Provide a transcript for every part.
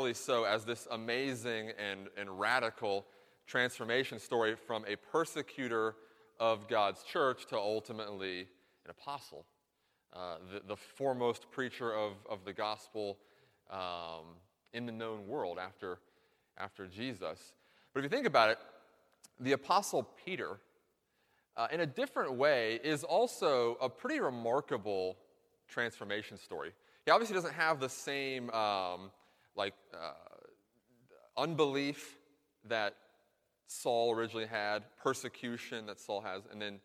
rightfully so, as this amazing and, and radical transformation story from a persecutor of God's church to ultimately an apostle, uh, the, the, foremost preacher of, of the gospel um, in the known world after, after Jesus. But if you think about it, the apostle Peter, uh, in a different way, is also a pretty remarkable transformation story. He obviously doesn't have the same um, like uh, unbelief that Saul originally had, persecution that Saul has, and then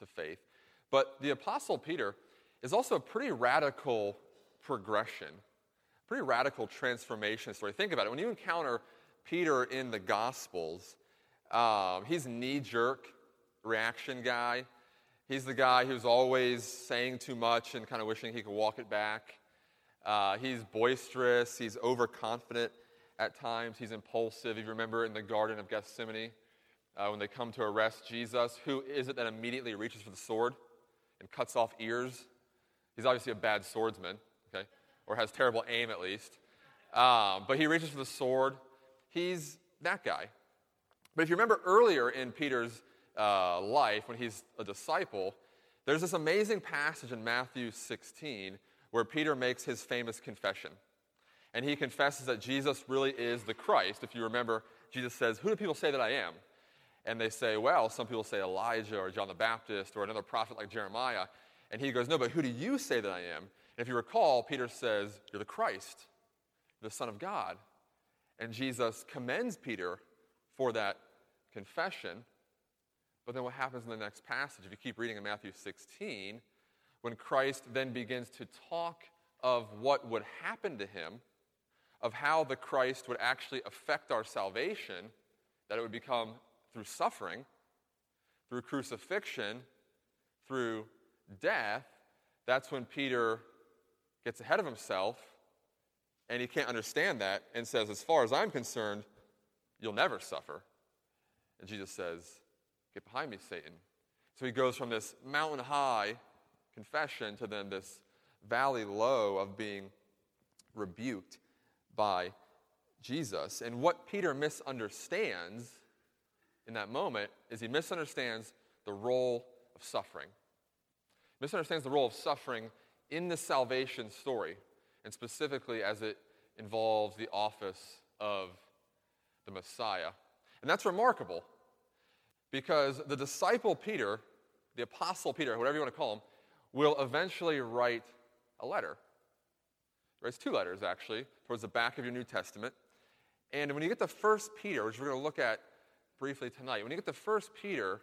to faith. But the Apostle Peter is also a pretty radical progression, pretty radical transformation story. Think about it. When you encounter Peter in the Gospels, um, he's knee jerk reaction guy. He's the guy who's always saying too much and kind of wishing he could walk it back. Uh, he's boisterous, he's overconfident at times, he's impulsive. If you remember in the Garden of Gethsemane, uh, when they come to arrest Jesus, who is it that immediately reaches for the sword and cuts off ears? He's obviously a bad swordsman, okay, or has terrible aim at least. Um, but he reaches for the sword. He's that guy. But if you remember earlier in Peter's uh, life, when he's a disciple, there's this amazing passage in Matthew 16 where Peter makes his famous confession. And he confesses that Jesus really is the Christ. If you remember, Jesus says, Who do people say that I am? And they say, Well, some people say Elijah or John the Baptist or another prophet like Jeremiah. And he goes, No, but who do you say that I am? And if you recall, Peter says, You're the Christ, the Son of God. And Jesus commends Peter for that confession. But then what happens in the next passage? If you keep reading in Matthew 16, when Christ then begins to talk of what would happen to him, of how the Christ would actually affect our salvation, that it would become through suffering, through crucifixion, through death, that's when Peter gets ahead of himself and he can't understand that and says, As far as I'm concerned, you'll never suffer. And Jesus says, Get behind me, Satan. So he goes from this mountain high confession to then this valley low of being rebuked by Jesus. And what Peter misunderstands in that moment is he misunderstands the role of suffering. Misunderstands the role of suffering in the salvation story, and specifically as it involves the office of the Messiah. And that's remarkable because the disciple Peter, the apostle Peter, whatever you want to call him, will eventually write a letter. He writes two letters, actually, towards the back of your New Testament. And when you get to 1 Peter, which we're going to look at briefly tonight, when you get to 1 Peter,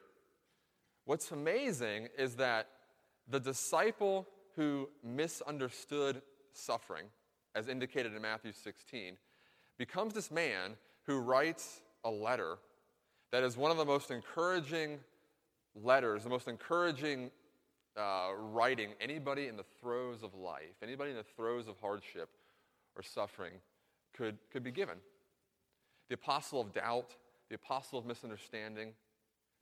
what's amazing is that the disciple who misunderstood suffering, as indicated in Matthew 16, becomes this man who writes a letter that is one of the most encouraging letters, the most encouraging uh, writing anybody in the throes of life, anybody in the throes of hardship or suffering could, could be given. The apostle of doubt, the apostle of misunderstanding,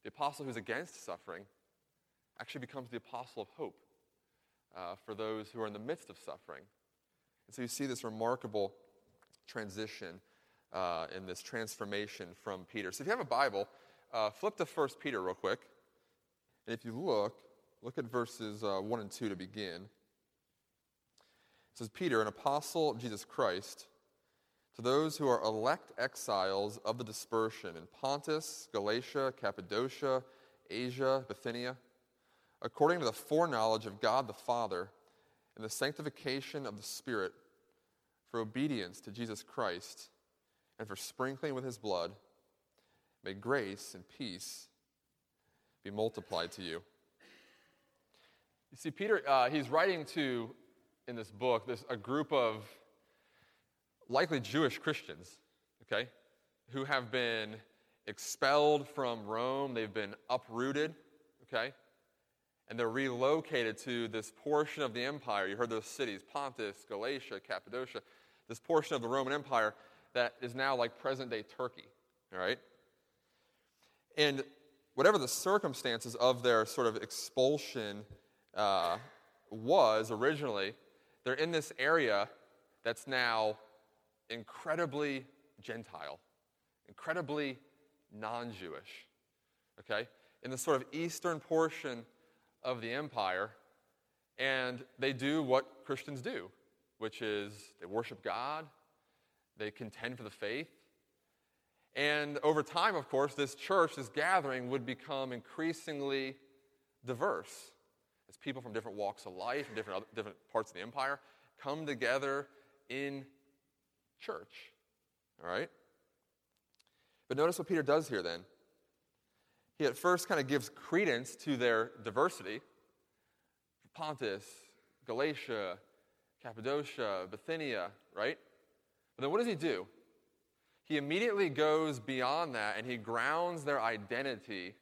the apostle who's against suffering actually becomes the apostle of hope uh, for those who are in the midst of suffering. And so you see this remarkable transition uh, in this transformation from Peter. So if you have a Bible, uh, flip to 1 Peter real quick. And if you look, look at verses uh, 1 and 2 to begin. It says, Peter, an apostle of Jesus Christ, to those who are elect exiles of the dispersion in Pontus, Galatia, Cappadocia, Asia, Bithynia, according to the foreknowledge of God the Father and the sanctification of the Spirit, for obedience to Jesus Christ and for sprinkling with his blood, may grace and peace be multiplied to you. You see, Peter, uh, he's writing to, in this book, this, a group of likely Jewish Christians, okay, who have been expelled from Rome, they've been uprooted, okay, and they're relocated to this portion of the empire. You heard those cities Pontus, Galatia, Cappadocia, this portion of the Roman Empire that is now like present day Turkey, all right? And whatever the circumstances of their sort of expulsion uh, was originally, they're in this area that's now incredibly Gentile, incredibly non Jewish. Okay? In the sort of eastern portion of the empire, and they do what Christians do, which is they worship God, they contend for the faith. And over time, of course, this church, this gathering, would become increasingly diverse as people from different walks of life and different, other, different parts of the empire come together in church. All right? But notice what Peter does here then. He at first kind of gives credence to their diversity Pontus, Galatia, Cappadocia, Bithynia, right? But then what does he do? He immediately goes beyond that and he grounds their identity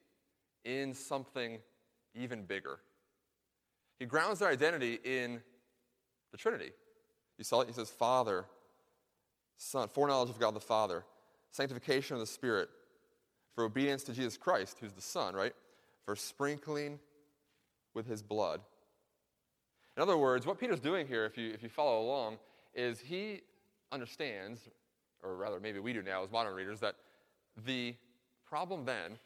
in something even bigger. He grounds their identity in the Trinity. You saw it? He says, Father, Son, foreknowledge of God the Father, sanctification of the Spirit, for obedience to Jesus Christ, who's the Son, right? For sprinkling with his blood. In other words, what Peter's doing here, if you, if you follow along, is he understands, or rather, maybe we do now as modern readers, that the problem then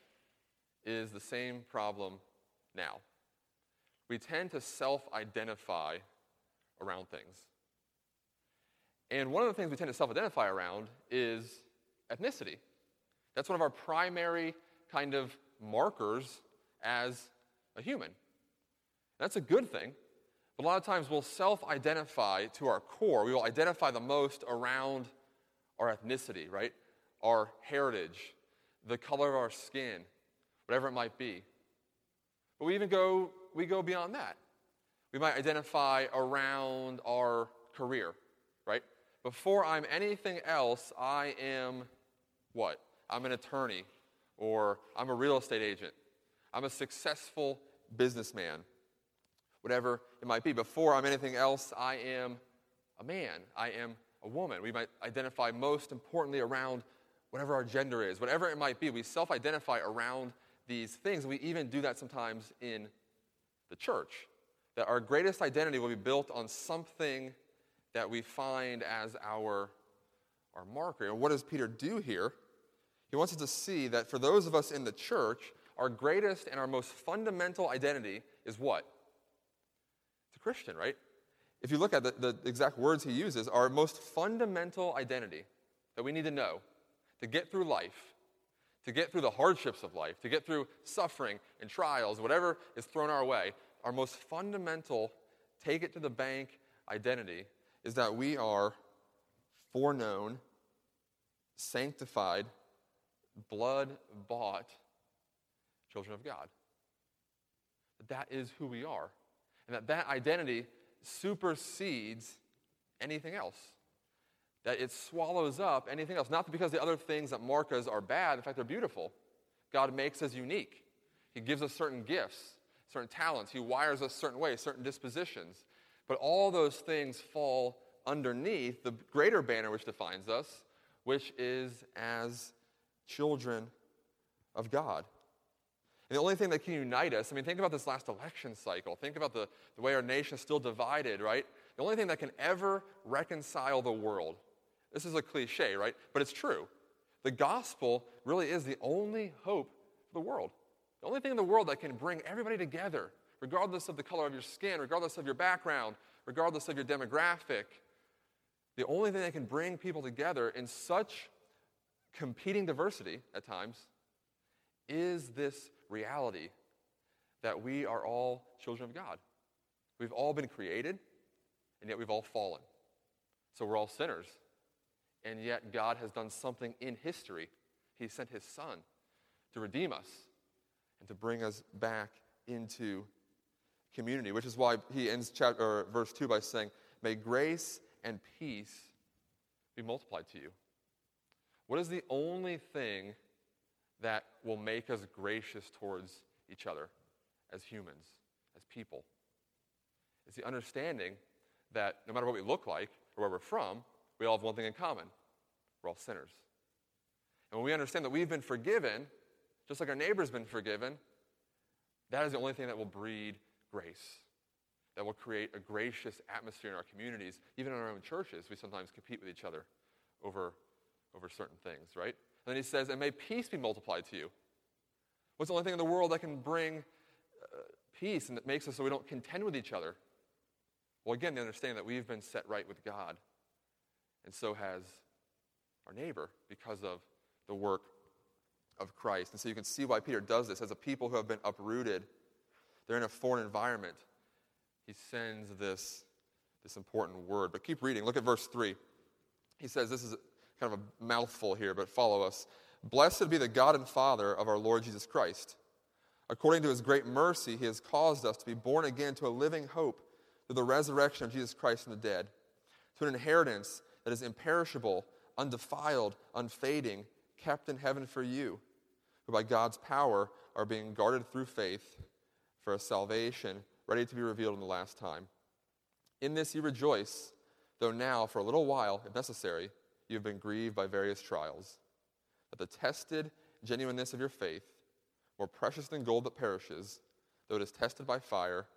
is the same problem now. We tend to self identify around things. And one of the things we tend to self identify around is ethnicity. That's one of our primary kind of markers as a human. That's a good thing. But a lot of times we'll self identify to our core. We will identify the most around our ethnicity, right? Our heritage, the color of our skin, whatever it might be. But we even go, we go beyond that. We might identify around our career, right? Before I'm anything else, I am what? I'm an attorney, or I'm a real estate agent. I'm a successful businessman whatever it might be. Before I'm anything else, I am a man. I am a woman. We might identify most importantly around whatever our gender is, whatever it might be. We self identify around these things. We even do that sometimes in the church. That our greatest identity will be built on something that we find as our, our marker. And what does Peter do here? He wants us to see that for those of us in the church, our greatest and our most fundamental identity is what? It's a Christian, right? If you look at the, the exact words he uses, our most fundamental identity that we need to know to get through life, to get through the hardships of life, to get through suffering and trials, whatever is thrown our way, our most fundamental, take it to the bank identity is that we are foreknown, sanctified, blood bought children of God. That is who we are and that that identity supersedes anything else. That it swallows up anything else. Not because the other things that mark us are bad, in fact, they're beautiful. God makes us unique. He gives us certain gifts, certain talents. He wires us certain ways, certain dispositions. But all those things fall underneath the greater banner which defines us, which is as children of God. And the only thing that can unite us, I mean, think about this last election cycle. Think about the, the way our nation is still divided, right? The only thing that can ever reconcile the world, this is a cliche, right? But it's true. The gospel really is the only hope for the world. The only thing in the world that can bring everybody together, regardless of the color of your skin, regardless of your background, regardless of your demographic. The only thing that can bring people together in such competing diversity at times is this reality that we are all children of God. We've all been created, and yet we've all fallen. So we're all sinners. And yet God has done something in history. He sent his son to redeem us and to bring us back into community, which is why he ends chapter, or verse 2 by saying, May grace and peace be multiplied to you. What is the only thing that will make us gracious towards each other as humans, as people. It's the understanding that no matter what we look like or where we're from, we all have one thing in common we're all sinners. And when we understand that we've been forgiven, just like our neighbor's been forgiven, that is the only thing that will breed grace, that will create a gracious atmosphere in our communities. Even in our own churches, we sometimes compete with each other over, over certain things, right? And then he says, and may peace be multiplied to you. What's the only thing in the world that can bring uh, peace and that makes us so we don't contend with each other? Well, again, the understanding that we've been set right with God, and so has our neighbor because of the work of Christ. And so you can see why Peter does this. As a people who have been uprooted, they're in a foreign environment. He sends this, this important word. But keep reading. Look at verse 3. He says, This is kind of a mouthful here, but follow us. Blessed be the God and Father of our Lord Jesus Christ. According to his great mercy, he has caused us to be born again to a living hope through the resurrection of Jesus Christ from the dead, to an inheritance that is imperishable, undefiled, unfading, kept in heaven for you, who by God's power are being guarded through faith for a salvation ready to be revealed in the last time. In this you rejoice, though now, for a little while, if necessary, you have been grieved by various trials, that the tested genuineness of your faith, more precious than gold that perishes, though it is tested by fire,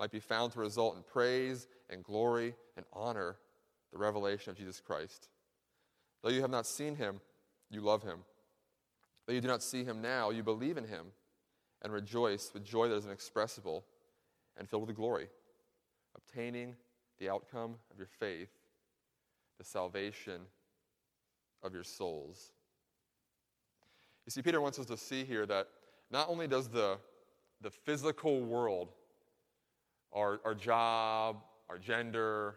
might be found to result in praise and glory and honor, the revelation of Jesus Christ. Though you have not seen him, you love him. Though you do not see him now, you believe in him and rejoice with joy that is inexpressible and filled with glory, obtaining the outcome of your faith, the salvation of your souls. You see, Peter wants us to see here that not only does the, the physical world our, our job, our gender,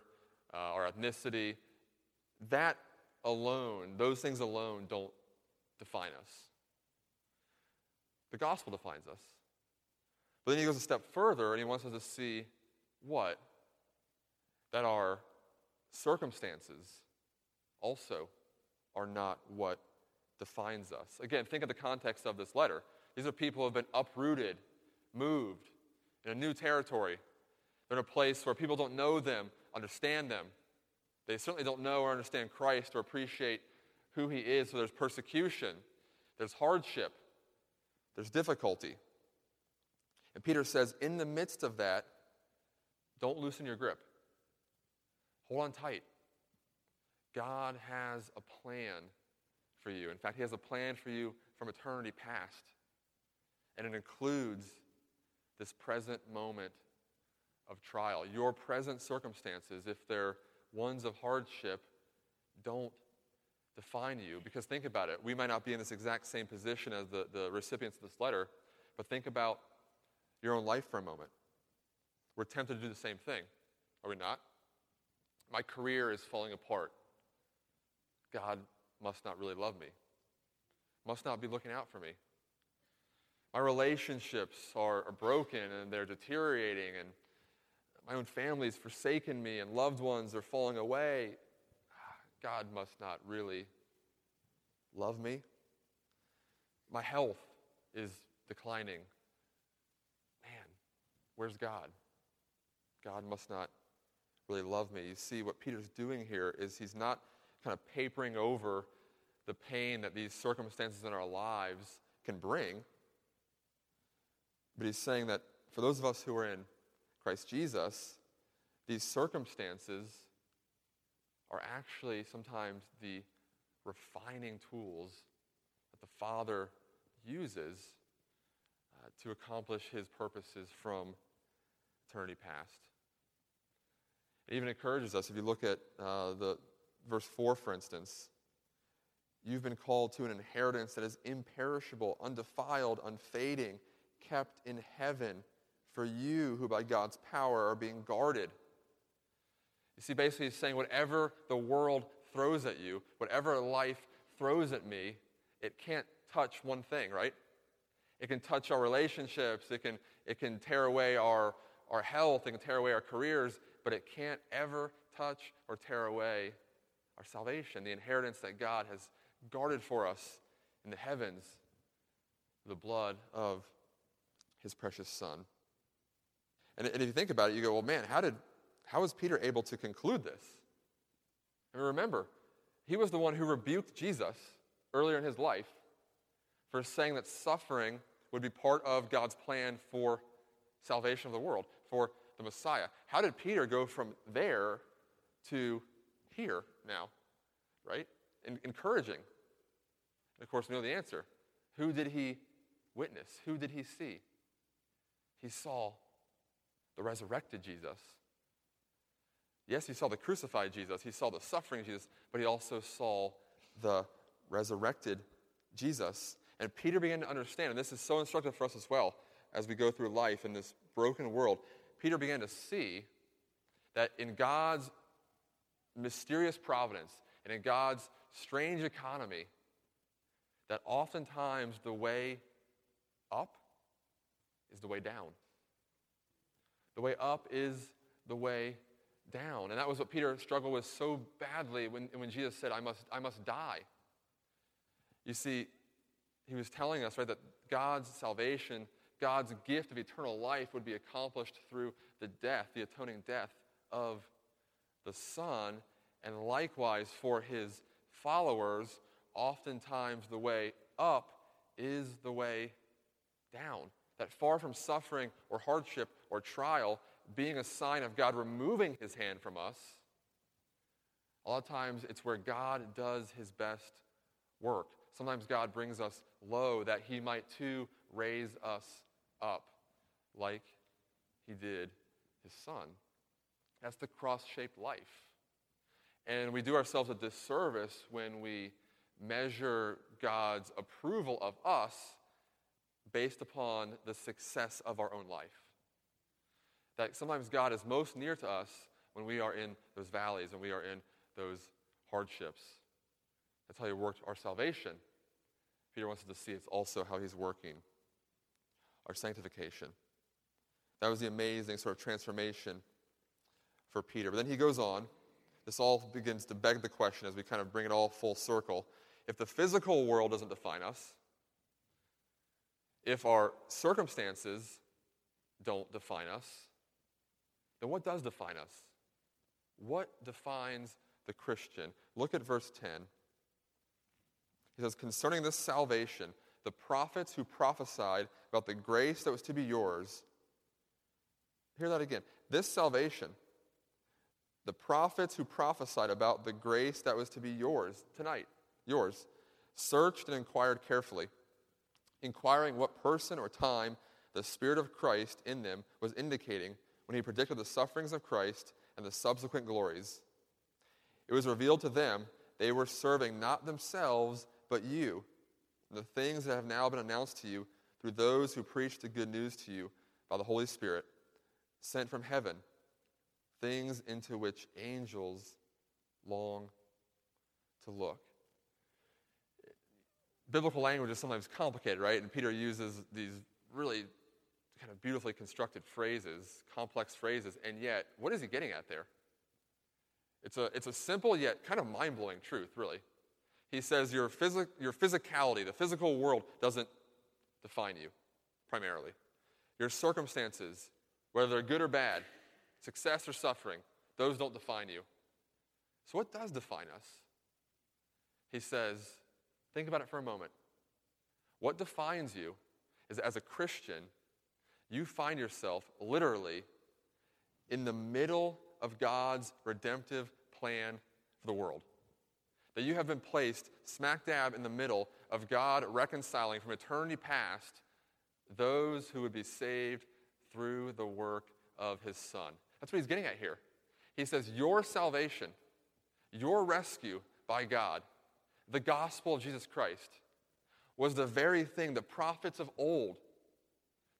uh, our ethnicity, that alone, those things alone don't define us. The gospel defines us. But then he goes a step further and he wants us to see what? That our circumstances also are not what defines us. Again, think of the context of this letter. These are people who have been uprooted, moved in a new territory, they're in a place where people don't know them, understand them. They certainly don't know or understand Christ or appreciate who he is. So there's persecution, there's hardship, there's difficulty. And Peter says, in the midst of that, don't loosen your grip. Hold on tight. God has a plan for you. In fact, He has a plan for you from eternity past. And it includes this present moment of trial. Your present circumstances, if they're ones of hardship, don't define you. Because think about it. We might not be in this exact same position as the, the recipients of this letter, but think about your own life for a moment. We're tempted to do the same thing, are we not? My career is falling apart. God must not really love me, must not be looking out for me. My relationships are, are broken and they're deteriorating, and my own family's forsaken me and loved ones are falling away. God must not really love me. My health is declining. Man, where's God? God must not really love me. You see, what Peter's doing here is he's not kind of papering over the pain that these circumstances in our lives can bring, but he's saying that for those of us who are in Christ Jesus, these circumstances are actually sometimes the refining tools that the Father uses uh, to accomplish his purposes from eternity past. It even encourages us, if you look at uh, the verse 4, for instance, you've been called to an inheritance that is imperishable, undefiled, unfading, kept in heaven for you who by God's power are being guarded. You see, basically, he's saying whatever the world throws at you, whatever life throws at me, it can't touch one thing, right? It can touch our relationships, it can, it can tear away our, our health, it can tear away our careers, but it can't ever touch or tear away our salvation, the inheritance that God has guarded for us in the heavens, the blood of his precious Son. And, and if you think about it, you go, well, man, how did how was Peter able to conclude this? And remember, he was the one who rebuked Jesus earlier in his life for saying that suffering would be part of God's plan for salvation of the world, for the Messiah. How did Peter go from there to here now? Right? encouraging. And of course, we know the answer. Who did he witness? Who did he see? He saw resurrected Jesus. Yes, he saw the crucified Jesus, he saw the suffering Jesus, but he also saw the resurrected Jesus. And Peter began to understand, and this is so instructive for us as well as we go through life in this broken world. Peter began to see that in God's mysterious providence and in God's strange economy, that oftentimes the way up is the way down. The way up is the way down. And that was what Peter struggled with so badly when, when Jesus said, I must, I must die. You see, he was telling us, right, that God's salvation, God's gift of eternal life would be accomplished through the death, the atoning death of the Son. And likewise, for his followers, oftentimes the way up is the way down. That far from suffering or hardship or trial being a sign of God removing his hand from us, a lot of times it's where God does his best work. Sometimes God brings us low that he might too raise us up like he did his son. That's the cross shaped life. And we do ourselves a disservice when we measure God's approval of us based upon the success of our own life. That sometimes God is most near to us when we are in those valleys and we are in those hardships. That's how He worked our salvation. Peter wants us to see it's also how He's working our sanctification. That was the amazing sort of transformation for Peter. But then he goes on. This all begins to beg the question as we kind of bring it all full circle. If the physical world doesn't define us, if our circumstances don't define us, then what does define us? What defines the Christian? Look at verse 10. He says, Concerning this salvation, the prophets who prophesied about the grace that was to be yours. Hear that again. This salvation, the prophets who prophesied about the grace that was to be yours tonight, yours, searched and inquired carefully, inquiring what person or time the Spirit of Christ in them was indicating when he predicted the sufferings of Christ and the subsequent glories. It was revealed to them they were serving not themselves, but you, and the things that have now been announced to you through those who preach the good news to you by the Holy Spirit, sent from heaven, things into which angels long to look. Biblical language is sometimes complicated, right? And Peter uses these really kind of beautifully constructed phrases, complex phrases, and yet, what is he getting at there? It's a, it's a simple yet kind of mind blowing truth, really. He says your, phys- your physicality, the physical world, doesn't define you primarily. Your circumstances, whether they're good or bad, success or suffering, those don't define you. So, what does define us? He says, think about it for a moment. What defines you is as a Christian, you find yourself literally in the middle of God's redemptive plan for the world. That you have been placed smack dab in the middle of God reconciling from eternity past those who would be saved through the work of his Son. That's what he's getting at here. He says, Your salvation, your rescue by God, the gospel of Jesus Christ, was the very thing the prophets of old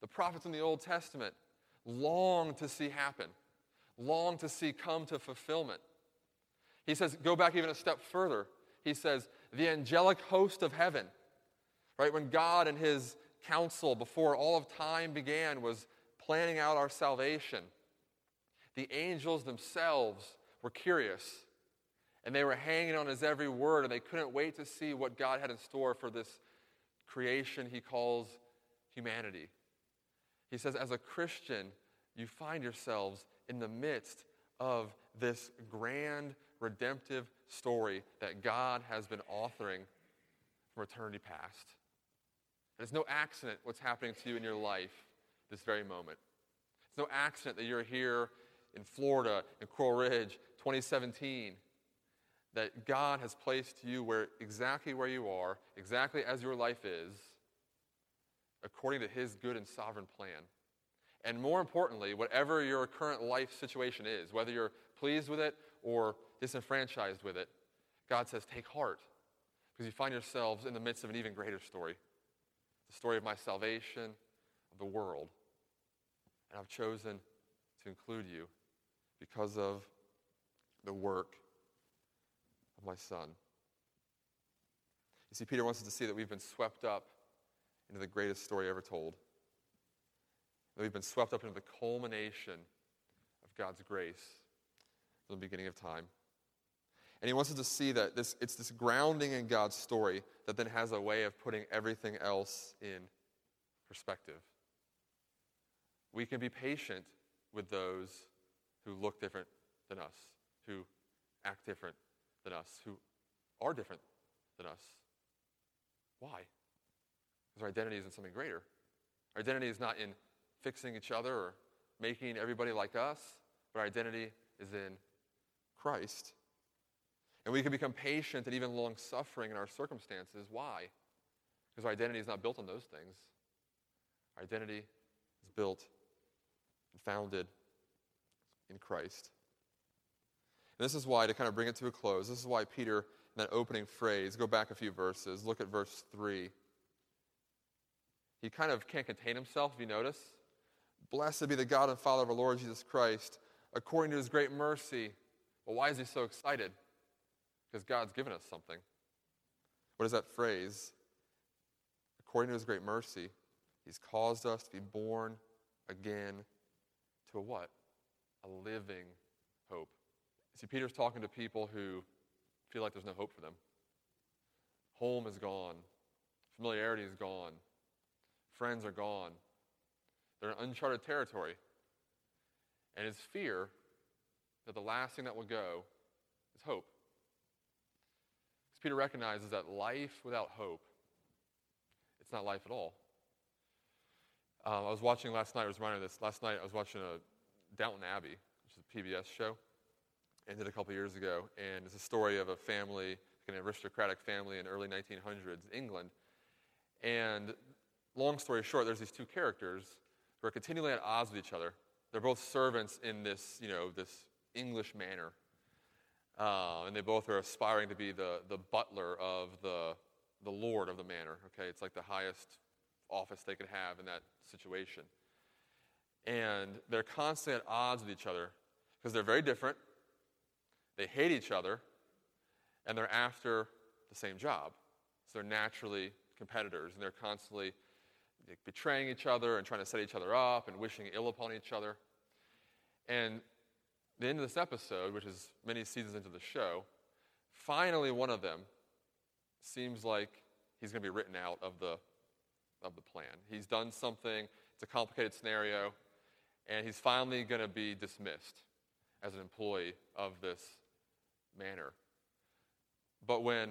the prophets in the Old Testament long to see happen, long to see come to fulfillment. He says, go back even a step further. He says, the angelic host of heaven, right? When God and his council before all of time began was planning out our salvation, the angels themselves were curious and they were hanging on his every word and they couldn't wait to see what God had in store for this creation he calls humanity. He says, as a Christian, you find yourselves in the midst of this grand redemptive story that God has been authoring from eternity past. And it's no accident what's happening to you in your life this very moment. It's no accident that you're here in Florida, in Coral Ridge, 2017. that God has placed you where exactly where you are, exactly as your life is, according to his good and sovereign plan. And more importantly, whatever your current life situation is, whether you're pleased with it or disenfranchised with it, God says, take heart because you find yourselves in the midst of an even greater story the story of my salvation, of the world. And I've chosen to include you because of the work of my Son. You see, Peter wants us to see that we've been swept up into the greatest story ever told. That we've been swept up into the culmination of God's grace from the beginning of time. And he wants us to see that this, it's this grounding in God's story that then has a way of putting everything else in perspective. We can be patient with those who look different than us, who act different than us, who are different than us. Why? Our identity is in something greater. Our identity is not in fixing each other or making everybody like us, but our identity is in Christ. And we can become patient and even long suffering in our circumstances. Why? Because our identity is not built on those things. Our identity is built and founded in Christ. And this is why, to kind of bring it to a close, this is why Peter, in that opening phrase, go back a few verses, look at verse 3. He kind of can't contain himself, if you notice. Blessed be the God and Father of our Lord Jesus Christ, according to his great mercy. Well, why is he so excited? Because God's given us something. What is that phrase? According to his great mercy, he's caused us to be born again to a what? A living hope. See, Peter's talking to people who feel like there's no hope for them. Home is gone, familiarity is gone, friends are gone. They're in uncharted territory. And his fear that the last thing that will go is hope. Because Peter recognizes that life without hope, it's not life at all. Um, I was watching last night, I was reminded of this. Last night I was watching a Downton Abbey, which is a PBS show, ended a couple years ago. And it's a story of a family, an aristocratic family in early 1900s England. And long story short, there's these two characters who are continually at odds with each other. They're both servants in this, you know, this English manor. Uh, and they both are aspiring to be the, the butler of the, the lord of the manor. Okay, it's like the highest office they could have in that situation. And they're constantly at odds with each other because they're very different. They hate each other, and they're after the same job. So they're naturally competitors, and they're constantly betraying each other and trying to set each other up and wishing ill upon each other. And the end of this episode, which is many seasons into the show, finally one of them seems like he's going to be written out of the, of the plan. He's done something, it's a complicated scenario, and he's finally going to be dismissed as an employee of this manor. But when,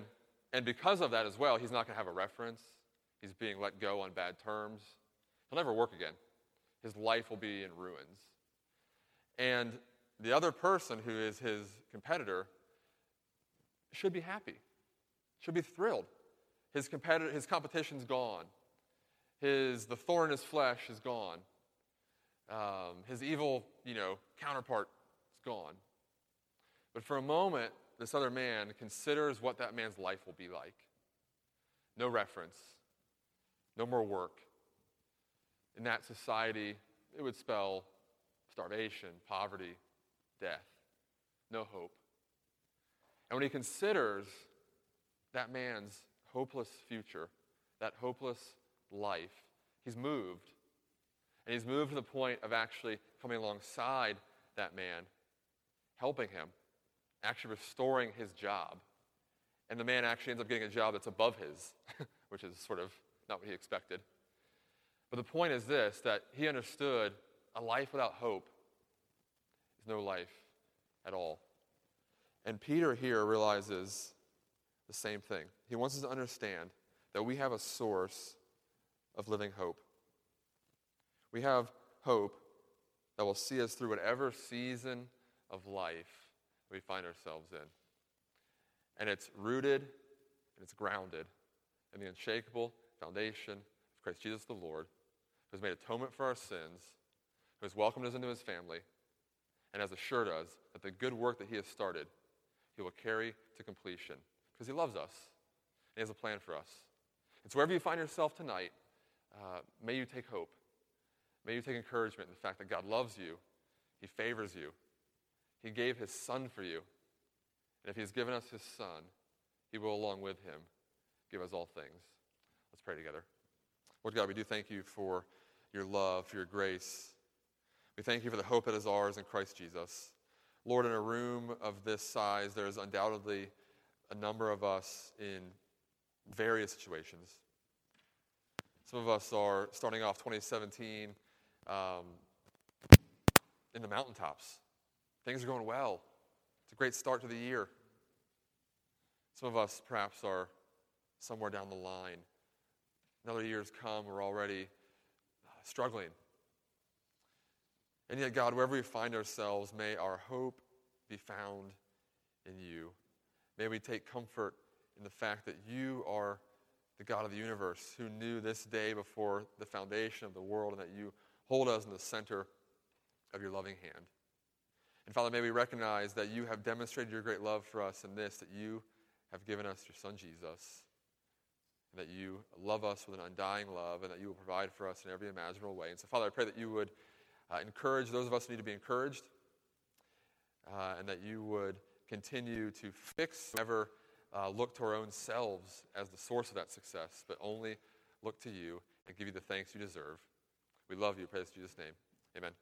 and because of that as well, he's not going to have a reference. He's being let go on bad terms. He'll never work again. His life will be in ruins. And the other person who is his competitor should be happy, should be thrilled. His, competitor, his competition's gone. His, the thorn in his flesh is gone. Um, his evil, you know, counterpart is gone. But for a moment, this other man considers what that man's life will be like. No reference, no more work. In that society, it would spell starvation, poverty, death, no hope. And when he considers that man's hopeless future, that hopeless life, he's moved. And he's moved to the point of actually coming alongside that man, helping him, actually restoring his job. And the man actually ends up getting a job that's above his, which is sort of not what he expected. But the point is this that he understood a life without hope is no life at all. And Peter here realizes the same thing. He wants us to understand that we have a source of living hope. We have hope that will see us through whatever season of life we find ourselves in. And it's rooted and it's grounded in the unshakable foundation of Christ Jesus the Lord, who has made atonement for our sins, who has welcomed us into his family, and has assured us that the good work that he has started, he will carry to completion because he loves us and he has a plan for us. And so, wherever you find yourself tonight, uh, may you take hope. May you take encouragement in the fact that God loves you, he favors you, he gave his son for you. And if he has given us his son, he will, along with him, give us all things. Pray together. Lord God, we do thank you for your love, for your grace. We thank you for the hope that is ours in Christ Jesus. Lord, in a room of this size, there is undoubtedly a number of us in various situations. Some of us are starting off 2017 um, in the mountaintops. Things are going well. It's a great start to the year. Some of us perhaps are somewhere down the line. Another year's come, we're already uh, struggling. And yet, God, wherever we find ourselves, may our hope be found in you. May we take comfort in the fact that you are the God of the universe who knew this day before the foundation of the world and that you hold us in the center of your loving hand. And Father, may we recognize that you have demonstrated your great love for us in this, that you have given us your Son Jesus, and that you love us with an undying love, and that you will provide for us in every imaginable way. And so, Father, I pray that you would uh, encourage those of us who need to be encouraged, uh, and that you would continue to fix, never uh, look to our own selves as the source of that success, but only look to you and give you the thanks you deserve. We love you. Praise Jesus' name. Amen.